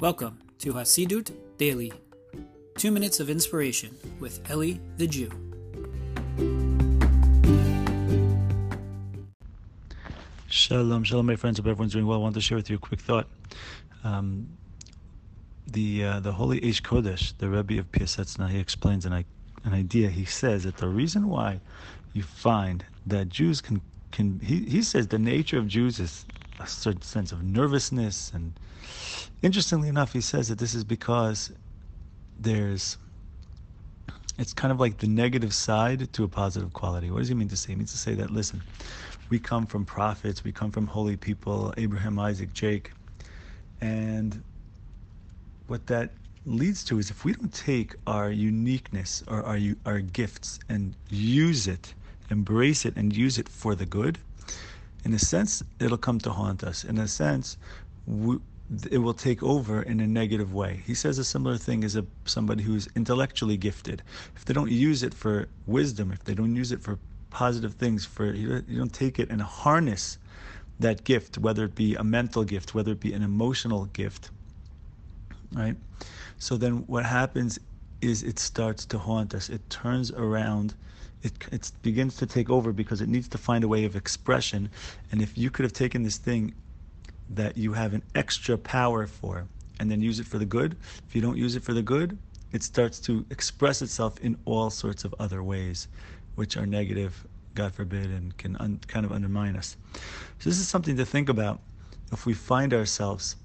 Welcome to Hasidut Daily, two minutes of inspiration with Eli the Jew. Shalom, shalom, my friends. Hope everyone's doing well. I want to share with you a quick thought. Um, the uh, the holy Aish Kodesh, the Rebbe of Piasetzna, he explains an, an idea. He says that the reason why you find that Jews can can he, he says the nature of Jews is a certain sense of nervousness and interestingly enough he says that this is because there's it's kind of like the negative side to a positive quality. What does he mean to say? He means to say that listen, we come from prophets, we come from holy people, Abraham, Isaac, Jake, and what that leads to is if we don't take our uniqueness or our our gifts and use it, embrace it and use it for the good, in a sense it'll come to haunt us. In a sense, we, it will take over in a negative way. He says a similar thing as a somebody who's intellectually gifted. If they don't use it for wisdom, if they don't use it for positive things, for you don't, you don't take it and harness that gift, whether it be a mental gift, whether it be an emotional gift, right? So then what happens is it starts to haunt us. It turns around. It, it begins to take over because it needs to find a way of expression. And if you could have taken this thing that you have an extra power for and then use it for the good, if you don't use it for the good, it starts to express itself in all sorts of other ways, which are negative, God forbid, and can un- kind of undermine us. So, this is something to think about if we find ourselves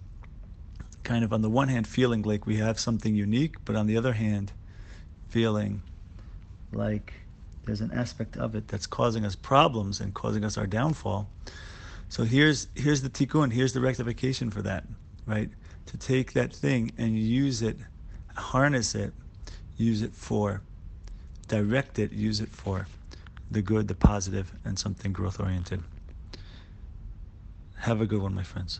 kind of on the one hand feeling like we have something unique, but on the other hand, feeling like there's an aspect of it that's causing us problems and causing us our downfall. So here's here's the tikkun, here's the rectification for that, right? To take that thing and use it, harness it, use it for, direct it, use it for the good, the positive, and something growth oriented. Have a good one, my friends.